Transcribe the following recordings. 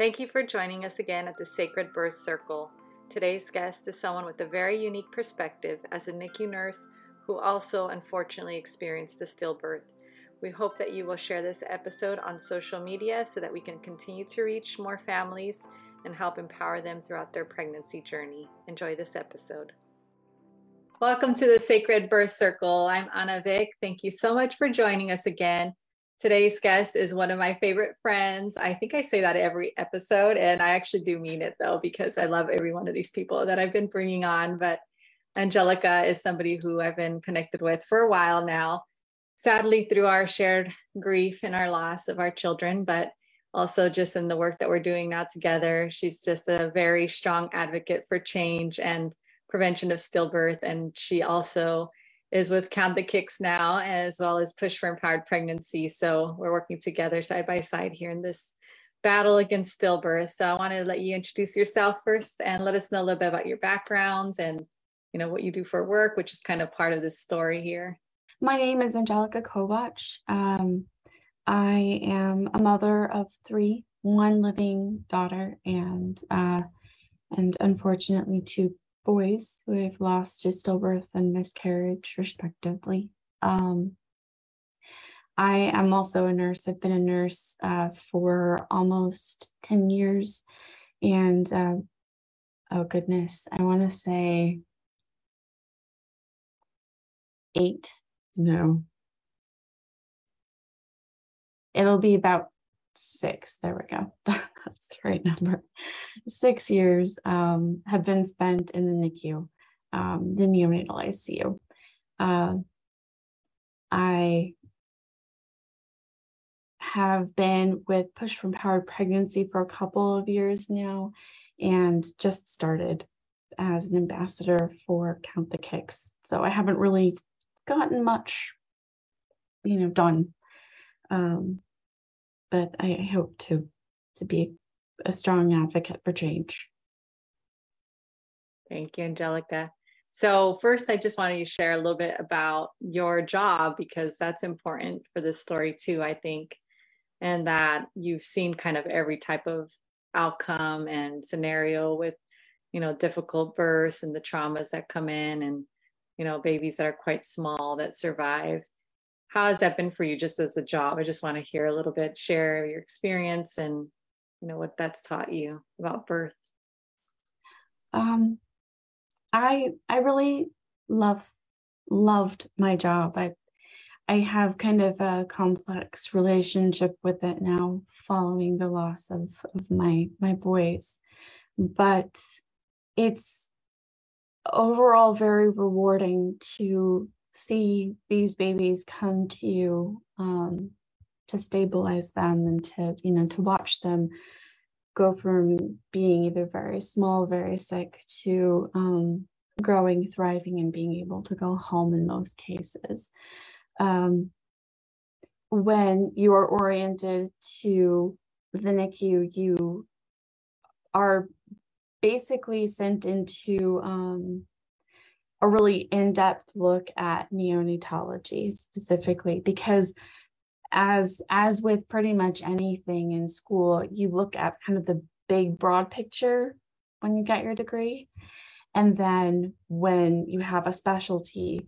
Thank you for joining us again at the Sacred Birth Circle. Today's guest is someone with a very unique perspective as a NICU nurse who also unfortunately experienced a stillbirth. We hope that you will share this episode on social media so that we can continue to reach more families and help empower them throughout their pregnancy journey. Enjoy this episode. Welcome to the Sacred Birth Circle. I'm Anna Vick. Thank you so much for joining us again. Today's guest is one of my favorite friends. I think I say that every episode, and I actually do mean it though, because I love every one of these people that I've been bringing on. But Angelica is somebody who I've been connected with for a while now, sadly, through our shared grief and our loss of our children, but also just in the work that we're doing now together. She's just a very strong advocate for change and prevention of stillbirth. And she also is with Count the Kicks now, as well as Push for Empowered Pregnancy. So we're working together side by side here in this battle against stillbirth. So I want to let you introduce yourself first and let us know a little bit about your backgrounds and you know what you do for work, which is kind of part of this story here. My name is Angelica Kovach. Um, I am a mother of three, one living daughter, and uh, and unfortunately two boys who have lost to stillbirth and miscarriage, respectively. Um, I am also a nurse. I've been a nurse uh, for almost 10 years. And uh, oh, goodness, I want to say eight. No. It'll be about six. There we go. That's the right number. Six years um, have been spent in the NICU, um, the neonatal ICU. Uh, I have been with Push for Empowered Pregnancy for a couple of years now and just started as an ambassador for Count the Kicks. So I haven't really gotten much, you know, done. Um, but I, hope to to be a strong advocate for change. Thank you, Angelica. So, first, I just wanted to share a little bit about your job because that's important for this story, too, I think, and that you've seen kind of every type of outcome and scenario with, you know, difficult births and the traumas that come in and, you know, babies that are quite small that survive how has that been for you just as a job? I just want to hear a little bit share your experience and you know what that's taught you about birth. Um i i really love loved my job. I i have kind of a complex relationship with it now following the loss of of my my boys but it's overall very rewarding to see these babies come to you um, to stabilize them and to you know to watch them go from being either very small very sick to um, growing thriving and being able to go home in most cases. Um, when you are oriented to the nicu you are basically sent into um, a really in-depth look at neonatology specifically because as as with pretty much anything in school you look at kind of the big broad picture when you get your degree. And then when you have a specialty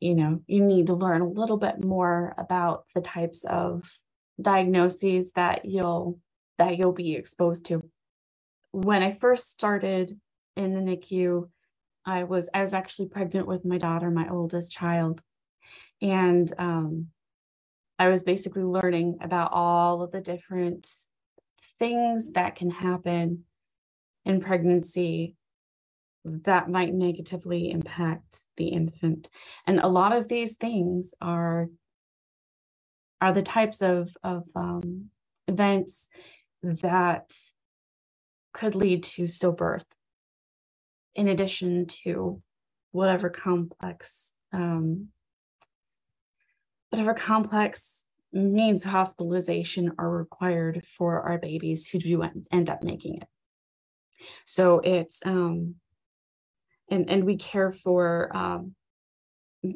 you know you need to learn a little bit more about the types of diagnoses that you'll that you'll be exposed to. When i first started in the nicu I was I was actually pregnant with my daughter, my oldest child, and um, I was basically learning about all of the different things that can happen in pregnancy that might negatively impact the infant, and a lot of these things are are the types of of um, events that could lead to stillbirth in addition to whatever complex um, whatever complex means of hospitalization are required for our babies who do end up making it. So it's um, and and we care for um,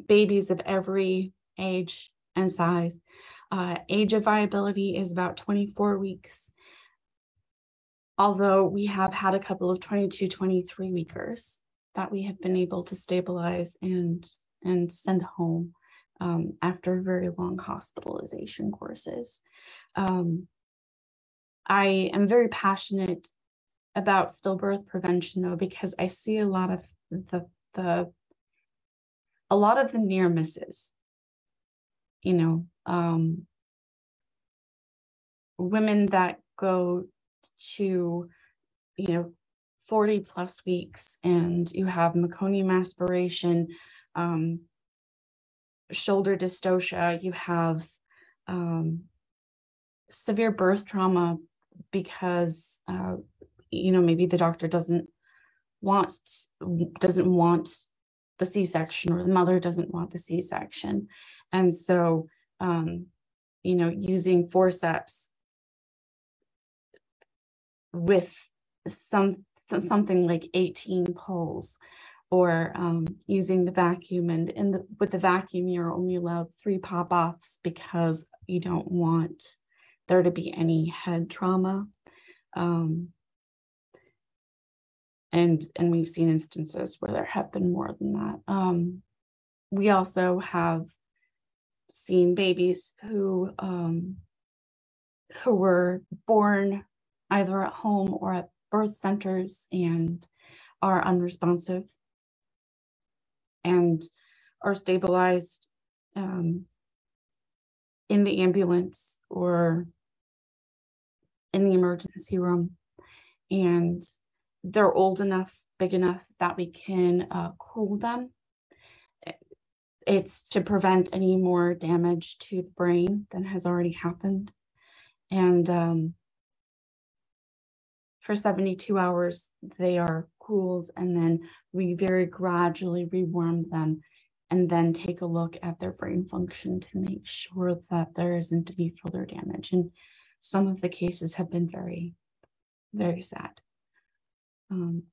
babies of every age and size. Uh, age of viability is about 24 weeks. Although we have had a couple of 22, 23 weekers that we have been able to stabilize and and send home um, after very long hospitalization courses. Um, I am very passionate about stillbirth prevention though because I see a lot of the the a lot of the near misses. You know, um, women that go to, you know, 40 plus weeks and you have meconium aspiration, um, shoulder dystocia, you have um, severe birth trauma because, uh, you know, maybe the doctor doesn't want doesn't want the c-section or the mother doesn't want the c-section. And so um, you know using forceps with some, some something like 18 pulls or um, using the vacuum and in the with the vacuum you're only allowed three pop-offs because you don't want there to be any head trauma um, and and we've seen instances where there have been more than that um, we also have seen babies who um, who were born either at home or at birth centers and are unresponsive and are stabilized um, in the ambulance or in the emergency room. And they're old enough big enough that we can uh, cool them. It's to prevent any more damage to the brain than has already happened. And um, for 72 hours, they are cooled, and then we very gradually rewarm them and then take a look at their brain function to make sure that there isn't any further damage. And some of the cases have been very, very sad. Um,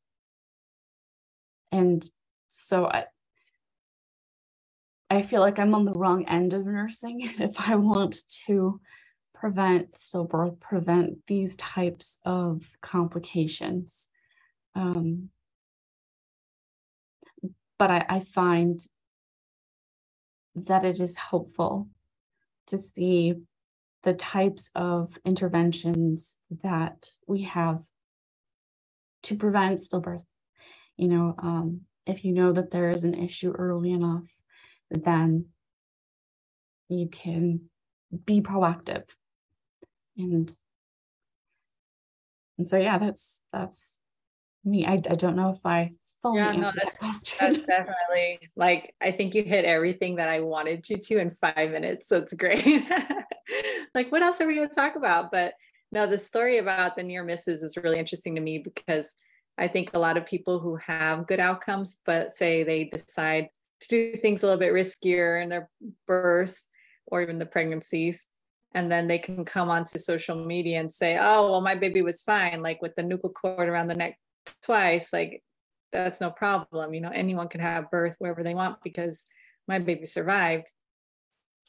and so I, I feel like I'm on the wrong end of nursing if I want to prevent stillbirth, prevent these types of complications. Um, but I, I find that it is helpful to see the types of interventions that we have to prevent stillbirth. You know, um, if you know that there is an issue early enough, then you can be proactive and and so yeah that's that's me. I, I don't know if i fully yeah, no, that's, that that's definitely like i think you hit everything that i wanted you to in five minutes so it's great. Like what else are we going to talk about? But no the story about the near misses is really interesting to me because i think a lot of people who have good outcomes but say they decide to do things a little bit riskier in their births or even the pregnancies and then they can come onto social media and say oh well my baby was fine like with the nuchal cord around the neck twice like that's no problem you know anyone can have birth wherever they want because my baby survived.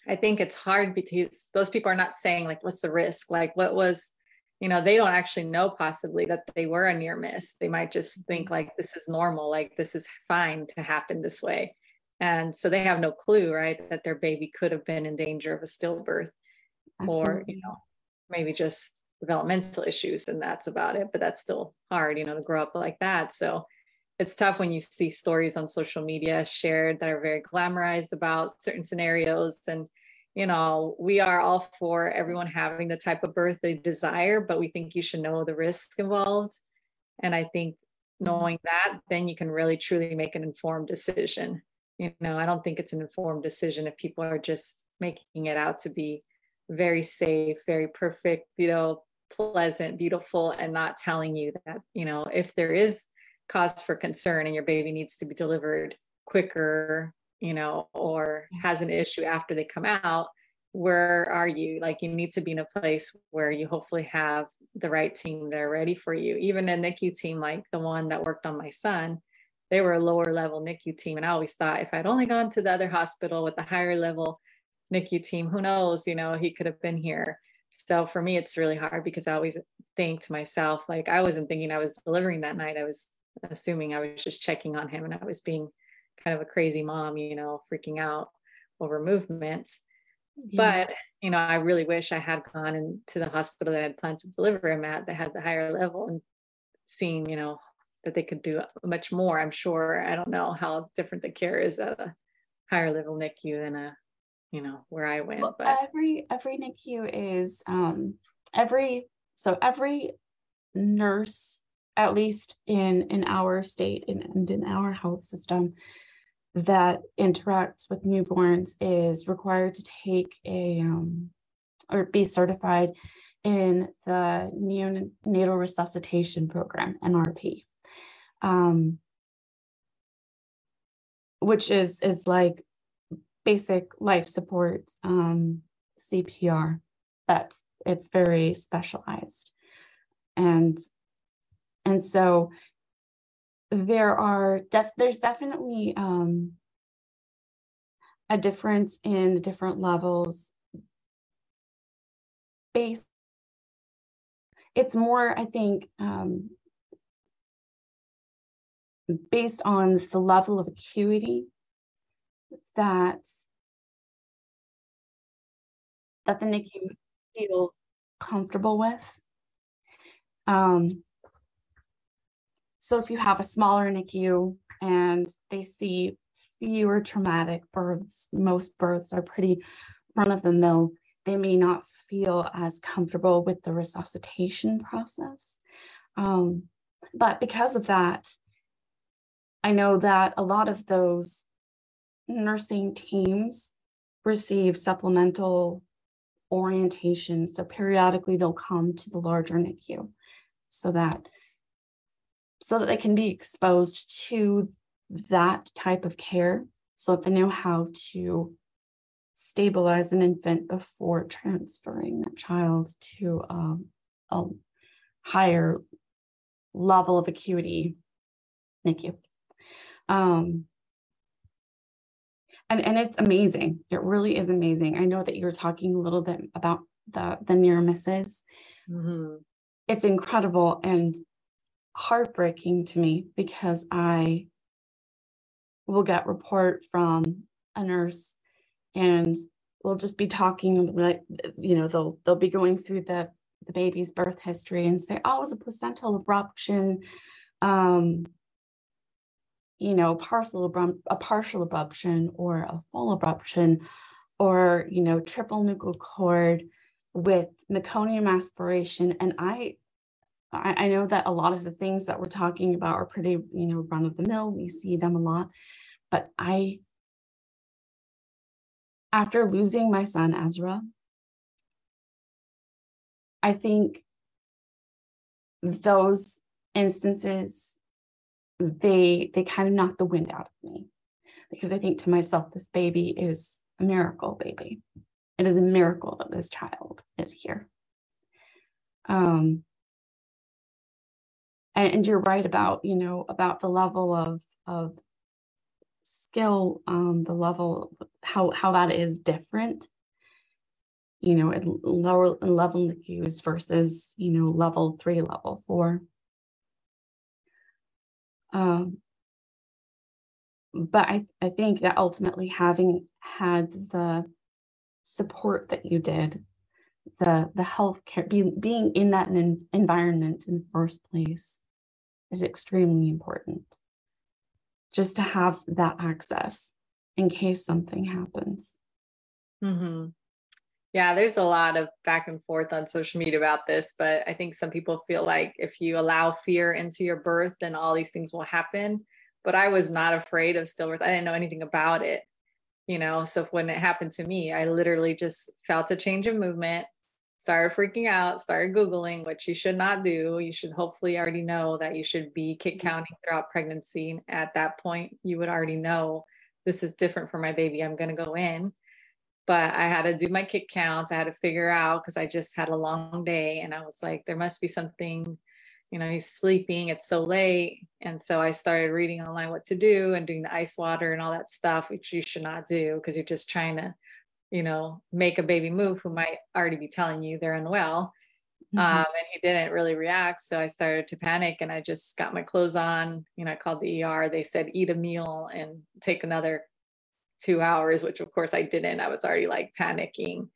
I think it's hard because those people are not saying like what's the risk? Like what was you know they don't actually know possibly that they were a near miss. They might just think mm-hmm. like this is normal like this is fine to happen this way. And so they have no clue right that their baby could have been in danger of a stillbirth Absolutely. or you know maybe just developmental issues and that's about it but that's still hard you know to grow up like that. So it's tough when you see stories on social media shared that are very glamorized about certain scenarios and you know we are all for everyone having the type of birth they desire but we think you should know the risks involved. And i think knowing that then you can really truly make an informed decision. You know i don't think it's an informed decision if people are just making it out to be very safe, very perfect, you know, pleasant, beautiful, and not telling you that, you know, if there is cause for concern and your baby needs to be delivered quicker, you know, or has an issue after they come out, where are you? Like you need to be in a place where you hopefully have the right team there ready for you. Even a NICU team like the one that worked on my son, they were a lower level NICU team. And I always thought if I'd only gone to the other hospital with the higher level NICU team, who knows, you know, he could have been here. So for me, it's really hard because I always think to myself, like I wasn't thinking I was delivering that night. I was assuming I was just checking on him and I was being kind of a crazy mom, you know, freaking out over movements. Yeah. But, you know, I really wish I had gone into the hospital that I had planned to deliver him at that had the higher level and seen, you know, that they could do much more. I'm sure. I don't know how different the care is at a higher level NICU than a, you know, where I went. Well, but every every NICU is um every so every nurse, at least in in our state and, and in our health system, that interacts with newborns is required to take a um, or be certified in the neonatal resuscitation program NRP, um, which is is like basic life support um, CPR, but it's very specialized, and and so there are def- there's definitely um, a difference in the different levels. Based it's more i think um, based on the level of acuity that that the NICU feels comfortable with. Um, so if you have a smaller NICU and they see fewer traumatic births, most births are pretty run of the mill, they may not feel as comfortable with the resuscitation process. Um, but because of that, I know that a lot of those nursing teams receive supplemental orientation. So periodically they'll come to the larger NICU so that so that they can be exposed to that type of care so that they know how to stabilize an infant before transferring that child to um, a higher level of acuity NICU. Um, and, and it's amazing. It really is amazing. I know that you're talking a little bit about the, the near misses. Mm-hmm. It's incredible. And heartbreaking to me because I will get report from a nurse and we'll just be talking like you know they'll they'll be going through the the baby's birth history and say oh it was a placental abruption um you know partial a partial abruption or a full abruption or you know triple nuchal cord with meconium aspiration and i I, I know that a lot of the things that we're talking about are pretty, you know, run of the mill. We see them a lot. But I, after losing my son Ezra, I think those instances they they kind of knock the wind out of me because I think to myself, this baby is a miracle baby. It is a miracle that this child is here. Um, and, and you're right about you know about the level of of skill um the level how how that is different you know at lower level NICUs versus you know level three level four um but I, I think that ultimately having had the support that you did the the healthcare being being in that environment in the first place is extremely important. Just to have that access in case something happens. Mm-hmm. Yeah, there's a lot of back and forth on social media about this, but I think some people feel like if you allow fear into your birth, then all these things will happen. But I was not afraid of stillbirth. I didn't know anything about it, you know. So when it happened to me, I literally just felt a change of movement started freaking out, started Googling, which you should not do. You should hopefully already know that you should be kick mm-hmm. counting throughout pregnancy. At that point, you would already know this is different for my baby. I'm going to go in. But I had to do my kick counts. I had to figure out because I just had a long day. And I was like, there must be something, you know, he's sleeping. It's so late. And so I started reading online what to do and doing the ice water and all that stuff, which you should not do because you're just trying to you know, make a baby move who might already be telling you they're unwell. Mm-hmm. Um, and he didn't really react. So I started to panic and I just got my clothes on. You know, I called the ER. They said, eat a meal and take another two hours, which of course I didn't. I was already like panicking.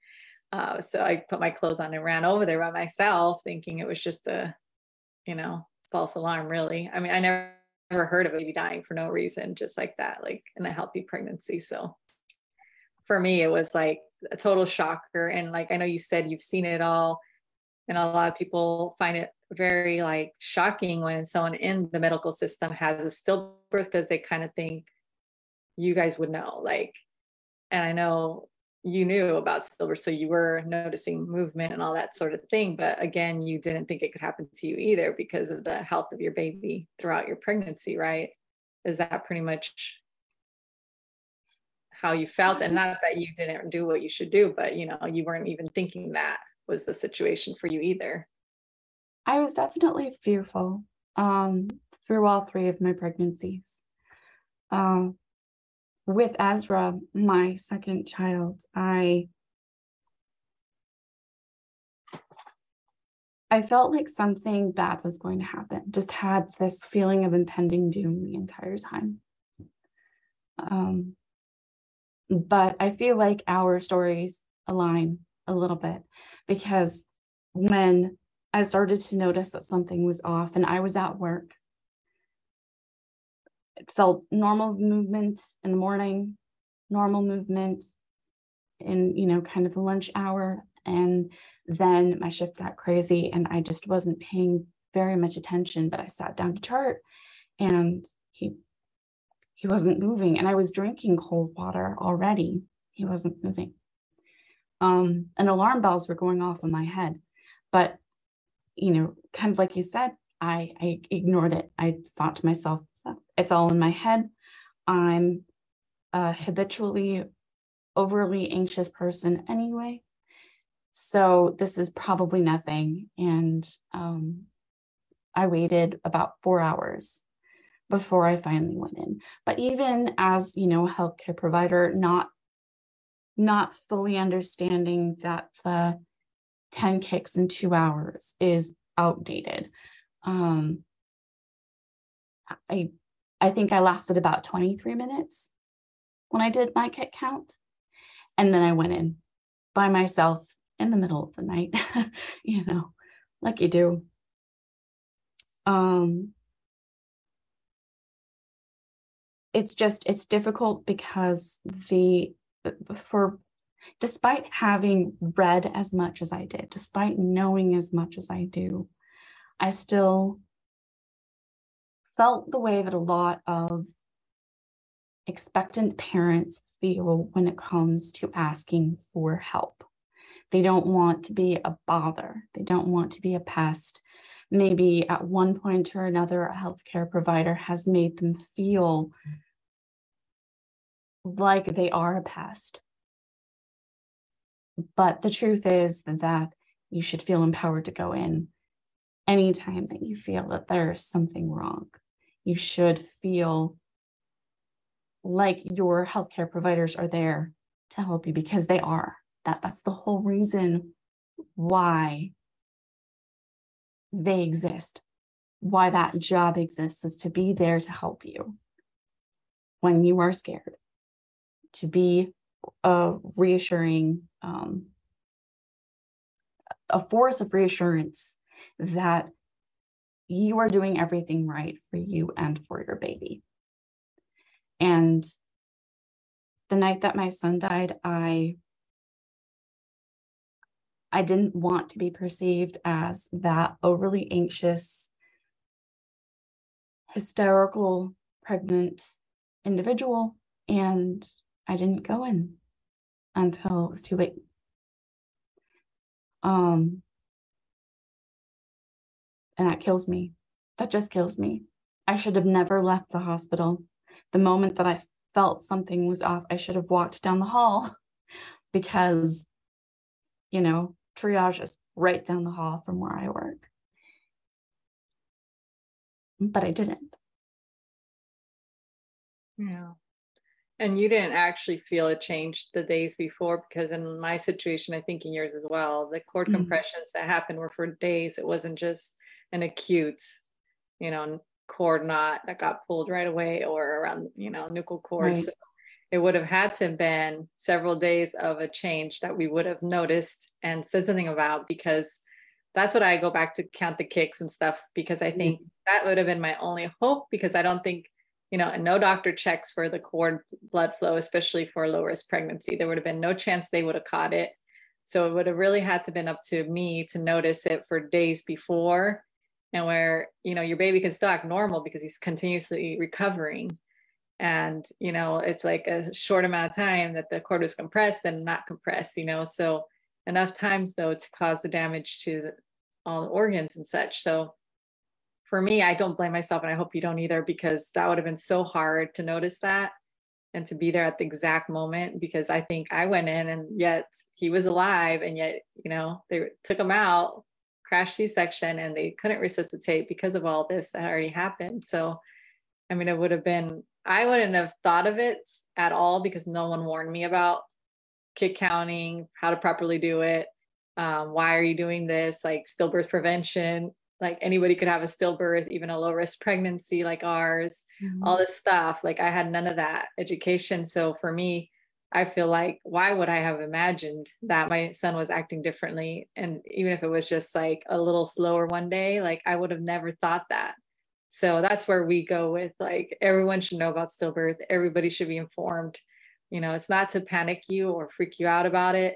Uh, so I put my clothes on and ran over there by myself, thinking it was just a, you know, false alarm, really. I mean, I never, never heard of a baby dying for no reason, just like that, like in a healthy pregnancy. So for me, it was like a total shocker. And like I know you said you've seen it all and a lot of people find it very like shocking when someone in the medical system has a stillbirth because they kind of think you guys would know like and i know you knew about silver so you were noticing movement and all that sort of thing but again you didn't think it could happen to you either because of the health of your baby throughout your pregnancy right is that pretty much how you felt and not that you didn't do what you should do but you know you weren't even thinking that was the situation for you either. I was definitely fearful um, through all three of my pregnancies. Um, with Ezra, my second child, I I felt like something bad was going to happen. Just had this feeling of impending doom the entire time. Um, but I feel like our stories align a little bit because when I started to notice that something was off and I was at work, felt normal movement in the morning, normal movement in, you know, kind of the lunch hour. And then my shift got crazy and I just wasn't paying very much attention, but I sat down to chart and he he wasn't moving and I was drinking cold water already. He wasn't moving um, and alarm bells were going off in my head. But, you know, kind of like you said, I, I ignored it. I thought to myself, it's all in my head. I'm a habitually overly anxious person anyway. So this is probably nothing. And um, I waited about four hours before I finally went in. But even as, you know, a healthcare provider, not not fully understanding that the 10 kicks in two hours is outdated. Um, I I think I lasted about 23 minutes when I did my kick count. And then I went in by myself in the middle of the night, you know, like you do. Um, it's just, it's difficult because the for despite having read as much as I did, despite knowing as much as I do, I still felt the way that a lot of expectant parents feel when it comes to asking for help. They don't want to be a bother, they don't want to be a pest. Maybe at one point or another, a healthcare provider has made them feel like they are a pest. But the truth is that you should feel empowered to go in anytime that you feel that there's something wrong. You should feel like your healthcare providers are there to help you because they are. That that's the whole reason why they exist. Why that job exists is to be there to help you when you are scared to be a reassuring, um, a force of reassurance that you are doing everything right for you and for your baby. And the night that my son died, I I didn't want to be perceived as that overly anxious, hysterical, pregnant individual. And I didn't go in until it was too late. Um, and that kills me. That just kills me. I should have never left the hospital. The moment that I felt something was off, I should have walked down the hall because, you know, triage is right down the hall from where I work. But I didn't. Yeah And you didn't actually feel a change the days before because in my situation, I think in yours as well, the cord mm-hmm. compressions that happened were for days. It wasn't just an acute, you know, cord knot that got pulled right away or around, you know, nuchal cord. Right. So it would have had to have been several days of a change that we would have noticed and said something about because that's what I go back to count the kicks and stuff because I think mm-hmm. that would have been my only hope because I don't think you know, and no doctor checks for the cord blood flow, especially for low risk pregnancy. There would have been no chance they would have caught it. So it would have really had to been up to me to notice it for days before and where, you know, your baby can still act normal because he's continuously recovering. And, you know, it's like a short amount of time that the cord was compressed and not compressed, you know, so enough times though to cause the damage to all the organs and such. So for me, I don't blame myself, and I hope you don't either, because that would have been so hard to notice that and to be there at the exact moment. Because I think I went in and yet he was alive, and yet, you know, they took him out, crashed C section, and they couldn't resuscitate because of all this that already happened. So, I mean, it would have been, I wouldn't have thought of it at all because no one warned me about kick counting, how to properly do it. Um, why are you doing this? Like stillbirth prevention like anybody could have a stillbirth, even a low risk pregnancy like ours, mm-hmm. all this stuff. Like I had none of that education. So for me, I feel like why would I have imagined that my son was acting differently? And even if it was just like a little slower one day, like I would have never thought that. So that's where we go with like everyone should know about stillbirth. Everybody should be informed. You know, it's not to panic you or freak you out about it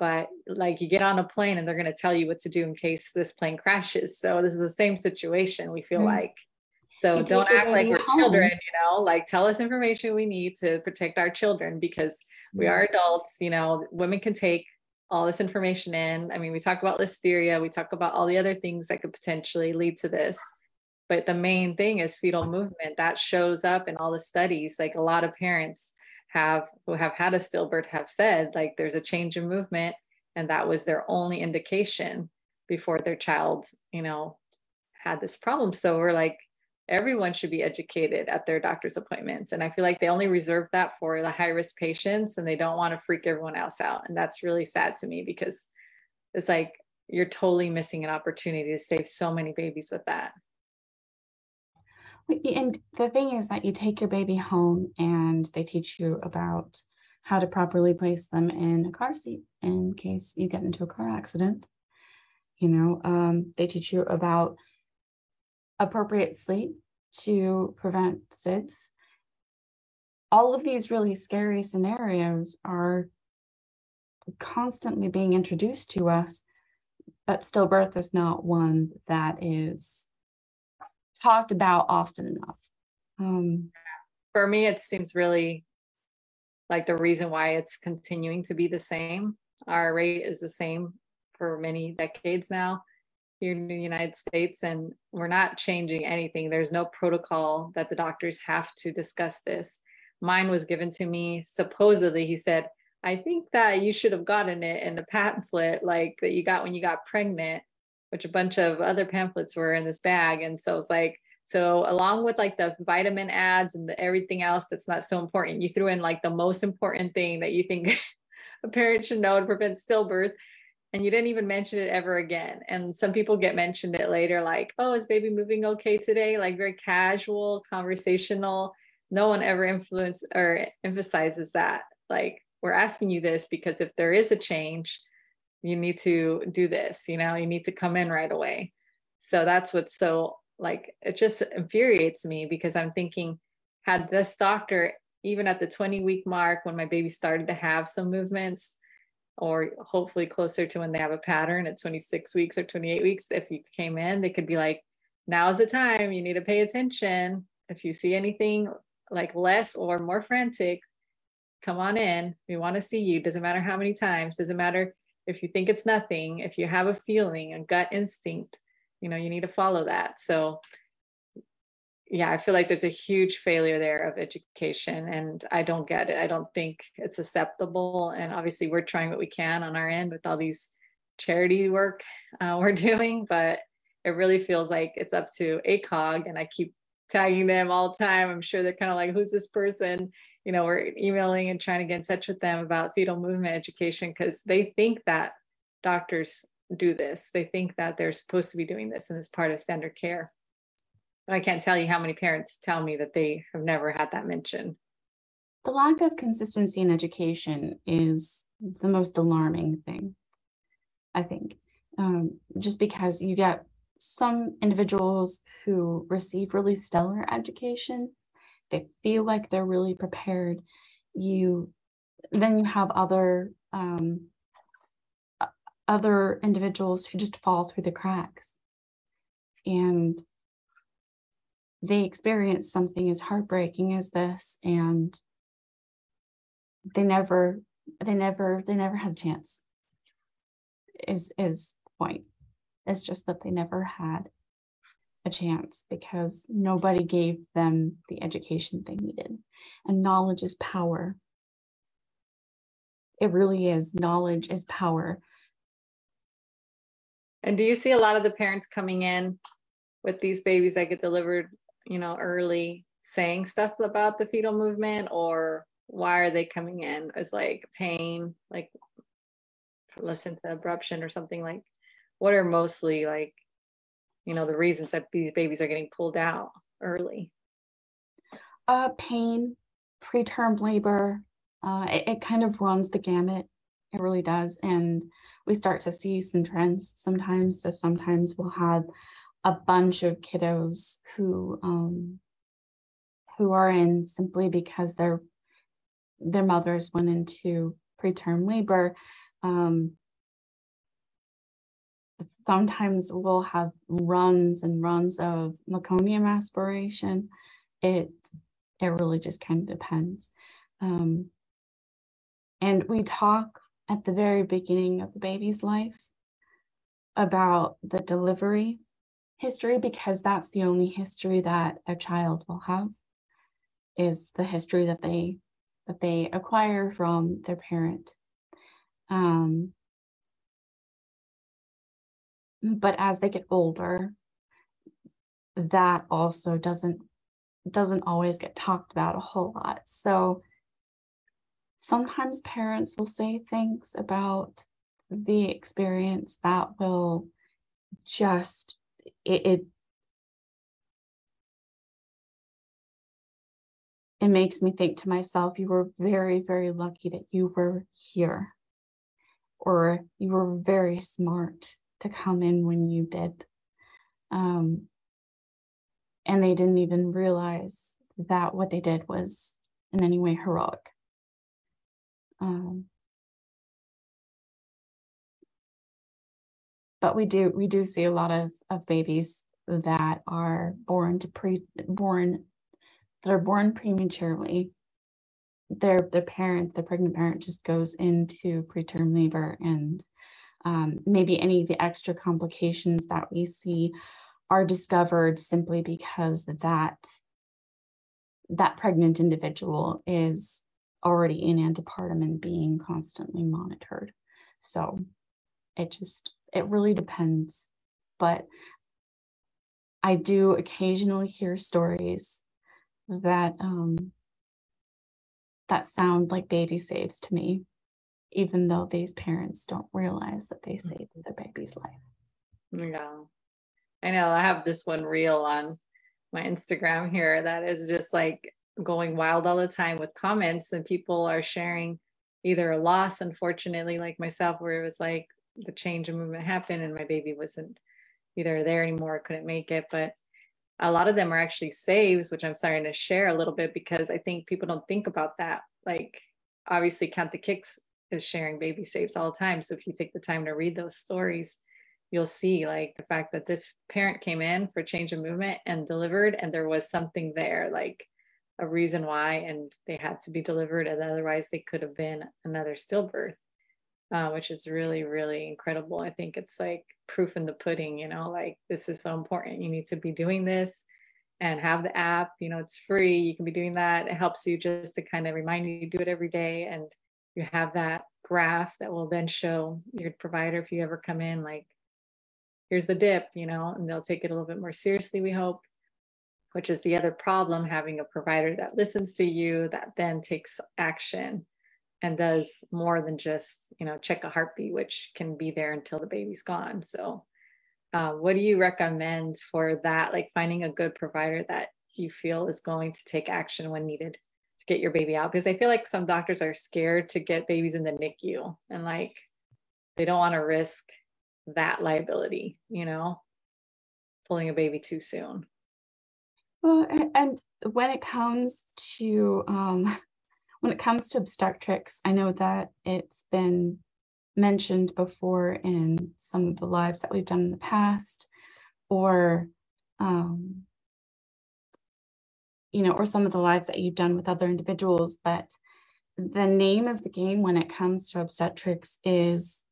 but like you get on a plane and they're going to tell you what to do in case this plane crashes so this is the same situation we feel mm-hmm. like so don't act like we're home. children you know? Like tell us information we need to protect our children because we are adults you know? Women can take all this information in. I mean we talk about listeria we talk about all the other things that could potentially lead to this. But the main thing is fetal movement. That shows up in all the studies. Like a lot of parents have who have had a stillbirth have said like there's a change in movement and that was their only indication before their child you know had this problem. So we're like everyone should be educated at their doctor's appointments. And i feel like they only reserve that for the high risk patients and they don't want to freak everyone else out. And that's really sad to me because it's like you're totally missing an opportunity to save so many babies with that. And the thing is that you take your baby home and they teach you about how to properly place them in a car seat in case you get into a car accident. You know, um, they teach you about appropriate sleep to prevent SIDS. All of these really scary scenarios are constantly being introduced to us, but stillbirth is not one that is talked about often enough. Um, For me, it seems really like the reason why it's continuing to be the same. Our rate is the same for many decades now here in the United States, and we're not changing anything. There's no protocol that the doctors have to discuss this. Mine was given to me. Supposedly, he said, I think that you should have gotten it in a pamphlet, like that you got when you got pregnant which a bunch of other pamphlets were in this bag. And so it's like, so along with like the vitamin ads and the, everything else that's not so important, you threw in like the most important thing that you think a parent should know to prevent stillbirth. And you didn't even mention it ever again. And some people get mentioned it later, like, oh, is baby moving okay today? Like very casual, conversational. No one ever influence or emphasizes that. Like, we're asking you this because if there is a change, you need to do this you know you need to come in right away so that's what's so like it just infuriates me because i'm thinking had this doctor even at the 20 week mark when my baby started to have some movements or hopefully closer to when they have a pattern at 26 weeks or 28 weeks if you came in they could be like now's the time you need to pay attention. If you see anything like less or more frantic come on in. We want to see you. Doesn't matter how many times. Doesn't matter if you think it's nothing, if you have a feeling, a gut instinct, you know, you need to follow that. So, yeah, I feel like there's a huge failure there of education, and I don't get it. I don't think it's acceptable. And obviously, we're trying what we can on our end with all these charity work uh, we're doing, but it really feels like it's up to ACOG, and I keep tagging them all the time. I'm sure they're kind of like, who's this person? you know, we're emailing and trying to get in touch with them about fetal movement education because they think that doctors do this. They think that they're supposed to be doing this and it's part of standard care. But I can't tell you how many parents tell me that they have never had that mentioned. The lack of consistency in education is the most alarming thing, I think. Um, just because you get some individuals who receive really stellar education, they feel like they're really prepared. You then you have other um, other individuals who just fall through the cracks and they experience something as heartbreaking as this and they never they never they never had a chance is is point. It's just that they never had a chance because nobody gave them the education they needed. And knowledge is power. It really is. Knowledge is power. And do you see a lot of the parents coming in with these babies that get delivered, you know, early saying stuff about the fetal movement or why are they coming in as like pain, like placental abruption or something like what are mostly like, you know, the reasons that these babies are getting pulled out early? Uh, pain, preterm labor, uh, it, it kind of runs the gamut. It really does. And we start to see some trends sometimes. So sometimes we'll have a bunch of kiddos who um, who are in simply because their their mothers went into preterm labor. Um, sometimes we'll have runs and runs of meconium aspiration. It it really just kind of depends. Um, and we talk at the very beginning of the baby's life about the delivery history because that's the only history that a child will have is the history that they that they acquire from their parent. Um, but as they get older that also doesn't doesn't always get talked about a whole lot. So sometimes parents will say things about the experience that will just it, it it makes me think to myself you were very very lucky that you were here or you were very smart to come in when you did. Um, and they didn't even realize that what they did was in any way heroic. Um, but we do we do see a lot of of babies that are born to pre born that are born prematurely their the parent the pregnant parent just goes into preterm labor and um, maybe any of the extra complications that we see are discovered simply because that that pregnant individual is already in antepartum and being constantly monitored. So it just, it really depends. But I do occasionally hear stories that um, that sound like baby saves to me, even though these parents don't realize that they saved their baby's life. Yeah, I know. I have this one reel on my Instagram here that is just like going wild all the time with comments and people are sharing either a loss unfortunately like myself where it was like the change of movement happened and my baby wasn't either there anymore couldn't make it. But a lot of them are actually saves which i'm starting to share a little bit because i think people don't think about that. Like obviously count the kicks is sharing baby saves all the time. So if you take the time to read those stories you'll see like the fact that this parent came in for change of movement and delivered and there was something there like a reason why and they had to be delivered and otherwise they could have been another stillbirth uh, which is really really incredible. I think it's like proof in the pudding you know like this is so important. You need to be doing this and have the app you know it's free you can be doing that. It helps you just to kind of remind you to do it every day and you have that graph that will then show your provider if you ever come in like here's the dip you know and they'll take it a little bit more seriously we hope which is the other problem having a provider that listens to you that then takes action and does more than just you know check a heartbeat which can be there until the baby's gone. So uh, what do you recommend for that like finding a good provider that you feel is going to take action when needed to get your baby out? Because i feel like some doctors are scared to get babies in the nicu and like they don't want to risk that liability you know pulling a baby too soon. Well and when it comes to um when it comes to obstetrics, I know that it's been mentioned before in some of the lives that we've done in the past, or um, you know, or some of the lives that you've done with other individuals. But the name of the game when it comes to obstetrics is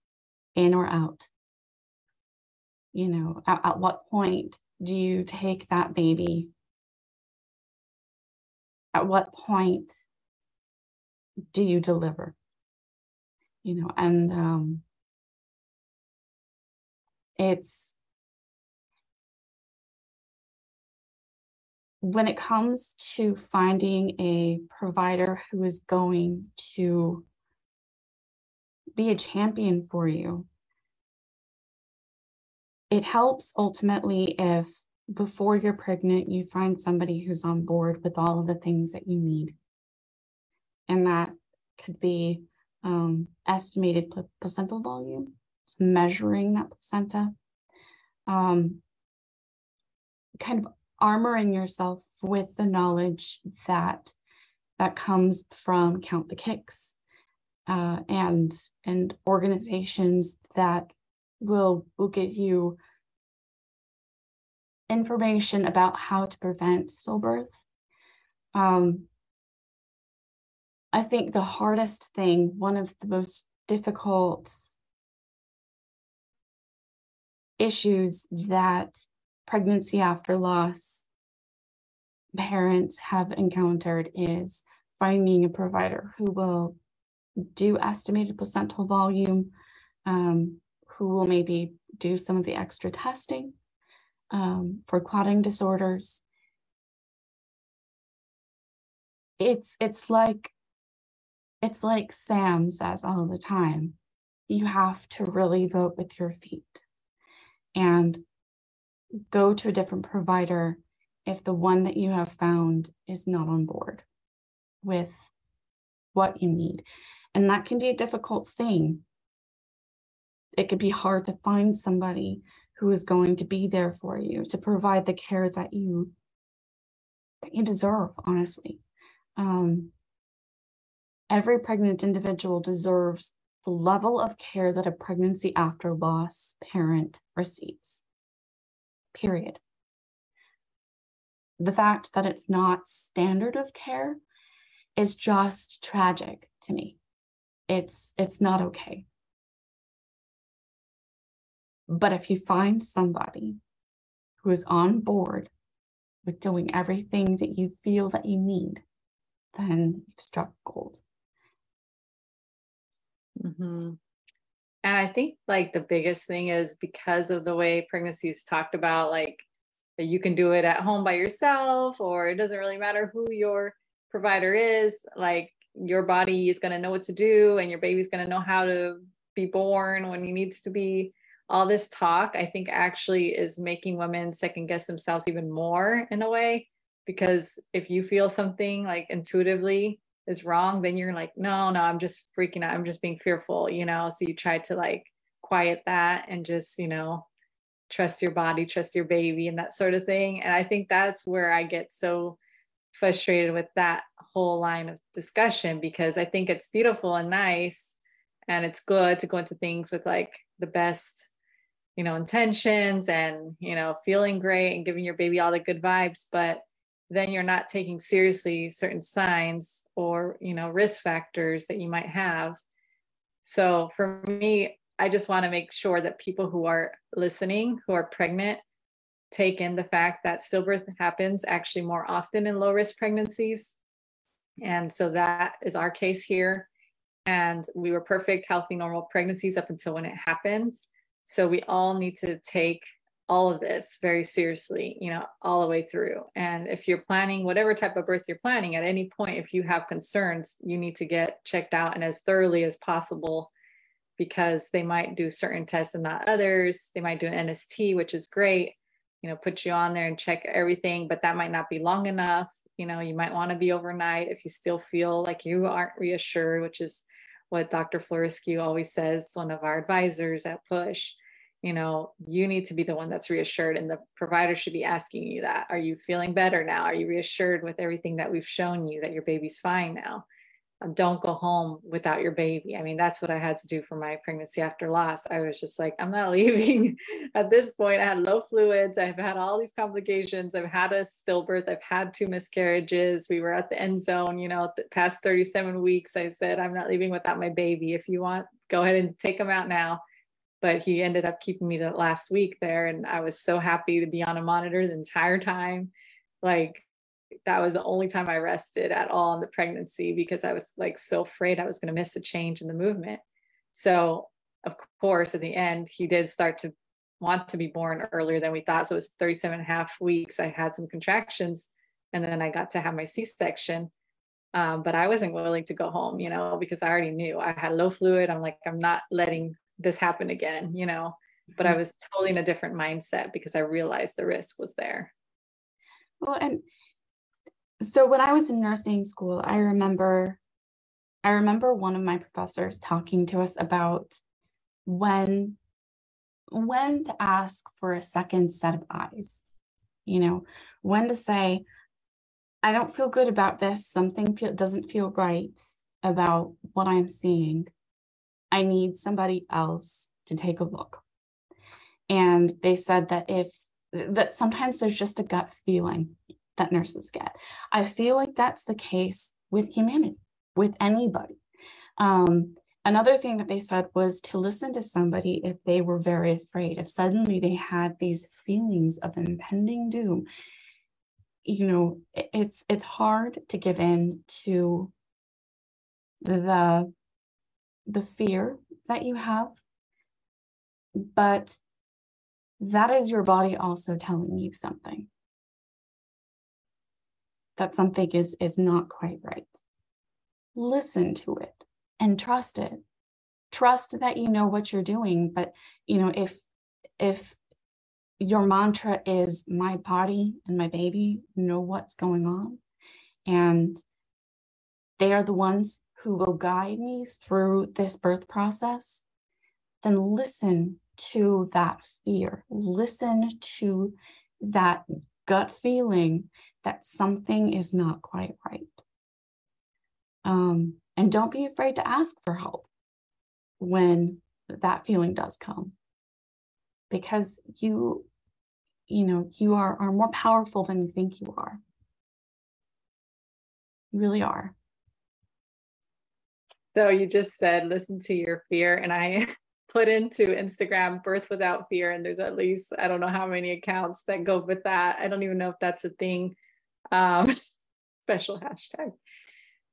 in or out. You know, at, at what point do you take that baby? At what point do you deliver? You know, and um, it's when it comes to finding a provider who is going to be a champion for you, it helps ultimately if before you're pregnant, you find somebody who's on board with all of the things that you need and that could be um, estimated placental volume, so measuring that placenta, um, kind of armoring yourself with the knowledge that that comes from Count the Kicks uh, and and organizations that will will give you information about how to prevent stillbirth. Um, I think the hardest thing, one of the most difficult issues that pregnancy after loss parents have encountered is finding a provider who will do estimated placental volume, um, who will maybe do some of the extra testing um, for clotting disorders. It's it's like it's like Sam says all the time you have to really vote with your feet and go to a different provider if the one that you have found is not on board with what you need. And that can be a difficult thing. It could be hard to find somebody who is going to be there for you to provide the care that you that you deserve honestly um, Every pregnant individual deserves the level of care that a pregnancy after loss parent receives. Period. The fact that it's not standard of care is just tragic to me. It's it's not okay. But if you find somebody who is on board with doing everything that you feel that you need, then you've struck gold. Mm-hmm. And I think like the biggest thing is because of the way pregnancy is talked about, like that you can do it at home by yourself, or it doesn't really matter who your provider is, like your body is going to know what to do and your baby's going to know how to be born when he needs to be. All this talk, I think, actually is making women second guess themselves even more in a way. Because if you feel something like intuitively is wrong, then you're like, no, no, I'm just freaking out. I'm just being fearful, you know? So you try to like quiet that and just, you know, trust your body, trust your baby, and that sort of thing. And I think that's where I get so frustrated with that whole line of discussion because I think it's beautiful and nice and it's good to go into things with like the best you know intentions and you know feeling great and giving your baby all the good vibes but then you're not taking seriously certain signs or you know risk factors that you might have. So for me i just want to make sure that people who are listening who are pregnant take in the fact that stillbirth happens actually more often in low risk pregnancies. And so that is our case here. And we were perfect healthy normal pregnancies up until when it happens so we all need to take all of this very seriously, you know, all the way through. And if you're planning whatever type of birth you're planning, at any point, if you have concerns, you need to get checked out and as thoroughly as possible because they might do certain tests and not others. They might do an NST, which is great, you know, put you on there and check everything, but that might not be long enough. You know, you might want to be overnight if you still feel like you aren't reassured, which is what Dr. Florescu always says, one of our advisors at PUSH you know you need to be the one that's reassured and the provider should be asking you that. Are you feeling better now? Are you reassured with everything that we've shown you that your baby's fine now? Um, don't go home without your baby. I mean that's what i had to do for my pregnancy after loss. I was just like i'm not leaving at this point. I had low fluids. I've had all these complications. I've had a stillbirth. I've had two miscarriages. We were at the end zone you know past 37 weeks. I said i'm not leaving without my baby. If you want go ahead and take them out now but he ended up keeping me the last week there and i was so happy to be on a monitor the entire time. Like that was the only time i rested at all in the pregnancy because i was like so afraid i was going to miss a change in the movement. So of course at the end he did start to want to be born earlier than we thought so it was 37 and a half weeks. I had some contractions and then i got to have my c-section um, but i wasn't willing to go home you know because i already knew. I had low fluid. I'm like i'm not letting this happen again, you know. But I mm-hmm. was totally in a different mindset because I realized the risk was there. Well, and so when I was in nursing school, I remember I remember one of my professors talking to us about when when to ask for a second set of eyes. You know, when to say I don't feel good about this, something feel, doesn't feel right about what I'm seeing. I need somebody else to take a look. And they said that if that sometimes there's just a gut feeling that nurses get. I feel like that's the case with humanity, with anybody. Um, another thing that they said was to listen to somebody if they were very afraid, if suddenly they had these feelings of impending doom. You know, it's it's hard to give in to the the fear that you have, but that is your body also telling you something that something is is not quite right. Listen to it and trust it. Trust that you know what you're doing but you know if if your mantra is my body and my baby know what's going on and they are the ones who will guide me through this birth process, then listen to that fear. Listen to that gut feeling that something is not quite right. Um, and don't be afraid to ask for help when that feeling does come because you you know you are are more powerful than you think you are you really are so you just said listen to your fear, and I put into Instagram birth without fear, and there's at least I don't know how many accounts that go with that. I don't even know if that's a thing. Um, special hashtag.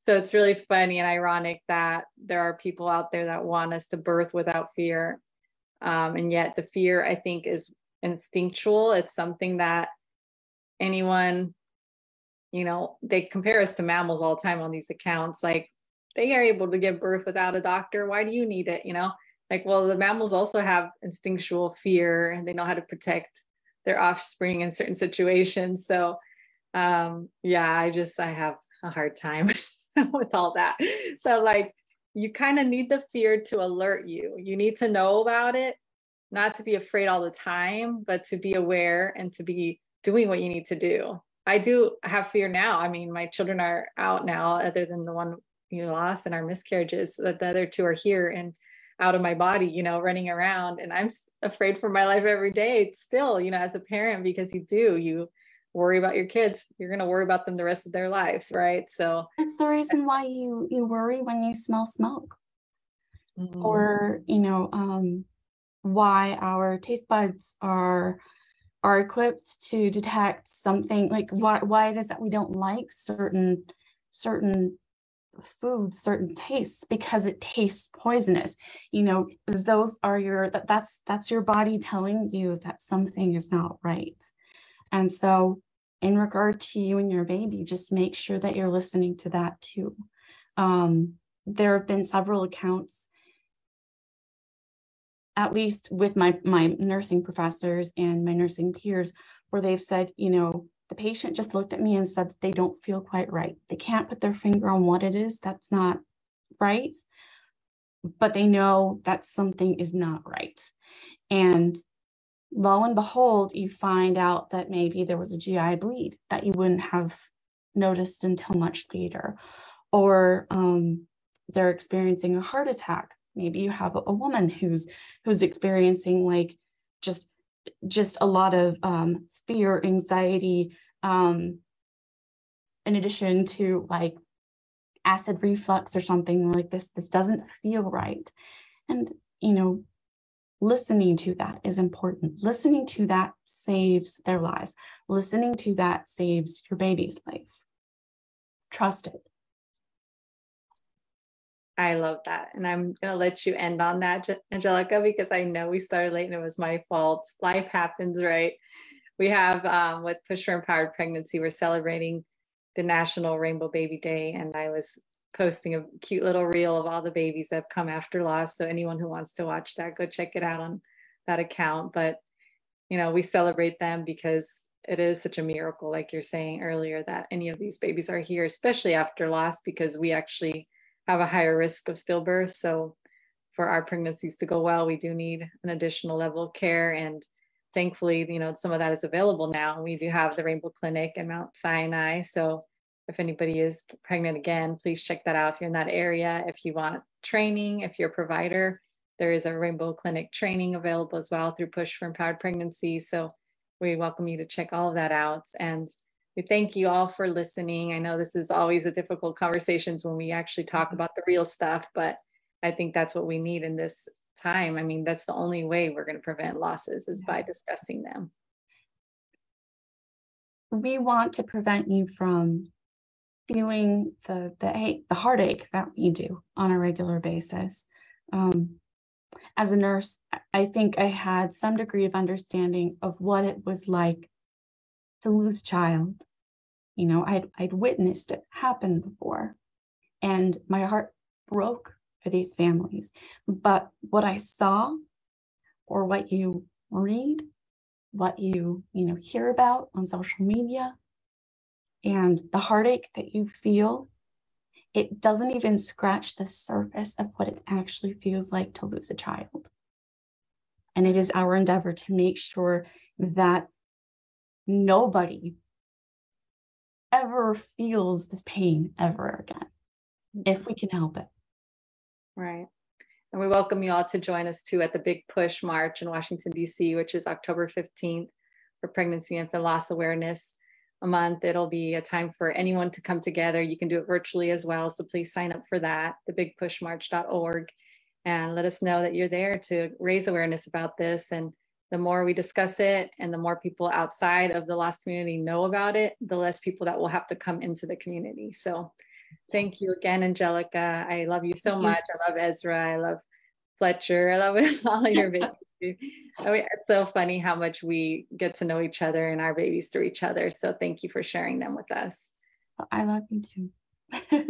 So it's really funny and ironic that there are people out there that want us to birth without fear. Um, and yet the fear, I think, is instinctual. It's something that anyone, you know, they compare us to mammals all the time on these accounts. Like they are able to give birth without a doctor. Why do you need it? You know, like, well, the mammals also have instinctual fear and they know how to protect their offspring in certain situations. So, um, yeah, I just, I have a hard time with all that. So, like, you kind of need the fear to alert you. You need to know about it, not to be afraid all the time, but to be aware and to be doing what you need to do. I do have fear now. I mean, my children are out now, other than the one you know, lost and our miscarriages that the other two are here and out of my body you know running around. And i'm afraid for my life every day still you know as a parent because you do you worry about your kids you're going to worry about them the rest of their lives right? So that's the reason why you you worry when you smell smoke. Mm-hmm. or you know um why our taste buds are are equipped to detect something like why why it is that we don't like certain certain food certain tastes because it tastes poisonous. You know those are your that, that's that's your body telling you that something is not right. And so in regard to you and your baby just make sure that you're listening to that too. Um, there have been several accounts at least with my my nursing professors and my nursing peers where they've said you know the patient just looked at me and said that they don't feel quite right. They can't put their finger on what it is. That's not right. But they know that something is not right. And lo and behold you find out that maybe there was a gi bleed that you wouldn't have noticed until much later. Or um, they're experiencing a heart attack. Maybe you have a woman who's who's experiencing like just just a lot of um, fear anxiety um, in addition to like acid reflux or something like this this doesn't feel right. And you know listening to that is important. Listening to that saves their lives. Listening to that saves your baby's life. Trust it I love that. And I'm going to let you end on that, Angelica, because I know we started late and it was my fault. Life happens, right? We have um, with Push for Empowered Pregnancy, we're celebrating the National Rainbow Baby Day. And I was posting a cute little reel of all the babies that have come after loss. So anyone who wants to watch that, go check it out on that account. But, you know, we celebrate them because it is such a miracle, like you're saying earlier, that any of these babies are here, especially after loss, because we actually have a higher risk of stillbirth. So for our pregnancies to go well, we do need an additional level of care. And thankfully, you know, some of that is available now. We do have the Rainbow Clinic and Mount Sinai. So if anybody is pregnant again, please check that out if you're in that area. If you want training, if you're a provider, there is a Rainbow Clinic training available as well through Push for Empowered Pregnancy. So we welcome you to check all of that out. And we thank you all for listening. I know this is always a difficult conversations when we actually talk mm-hmm. about the real stuff, but I think that's what we need in this time. I mean, that's the only way we're going to prevent losses is by discussing them. We want to prevent you from feeling the the the heartache that we do on a regular basis. Um, as a nurse, I think I had some degree of understanding of what it was like to lose child. You know, I'd, I'd witnessed it happen before, and my heart broke for these families. But what I saw, or what you read, what you you know hear about on social media, and the heartache that you feel, it doesn't even scratch the surface of what it actually feels like to lose a child. And it is our endeavor to make sure that nobody ever feels this pain ever again mm-hmm. if we can help it. Right. And we welcome you all to join us too at the Big Push March in Washington, D.C., which is October 15th for Pregnancy and for Loss Awareness a month. It'll be a time for anyone to come together. You can do it virtually as well. So please sign up for that, thebigpushmarch.org, and let us know that you're there to raise awareness about this and the more we discuss it and the more people outside of the lost community know about it, the less people that will have to come into the community. So thank you again, Angelica. I love you so much. I love Ezra. I love Fletcher. I love all your babies. Oh, mean, it's so funny how much we get to know each other and our babies through each other. So thank you for sharing them with us. I love you too.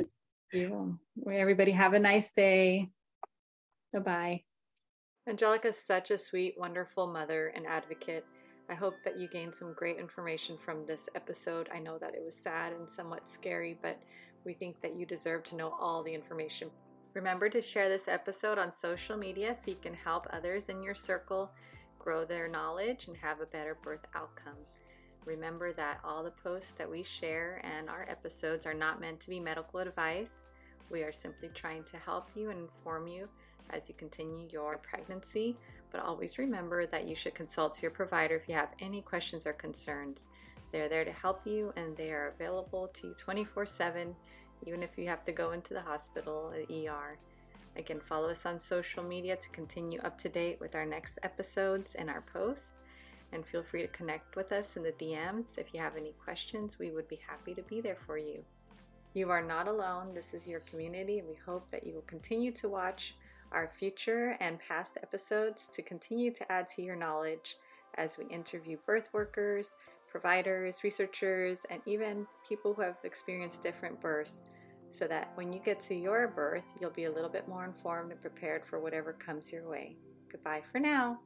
you. Everybody have a nice day. Bye-bye. Angelica is such a sweet, wonderful mother and advocate. I hope that you gained some great information from this episode. I know that it was sad and somewhat scary, but we think that you deserve to know all the information. Remember to share this episode on social media so you can help others in your circle grow their knowledge and have a better birth outcome. Remember that all the posts that we share and our episodes are not meant to be medical advice. We are simply trying to help you and inform you as you continue your pregnancy, but always remember that you should consult your provider if you have any questions or concerns. They're there to help you and they are available to you 24 7, even if you have to go into the hospital, the ER. Again, follow us on social media to continue up to date with our next episodes and our posts. And feel free to connect with us in the DMs. If you have any questions, we would be happy to be there for you. You are not alone. This is your community, and we hope that you will continue to watch our future and past episodes to continue to add to your knowledge as we interview birth workers, providers, researchers, and even people who have experienced different births so that when you get to your birth, you'll be a little bit more informed and prepared for whatever comes your way. Goodbye for now.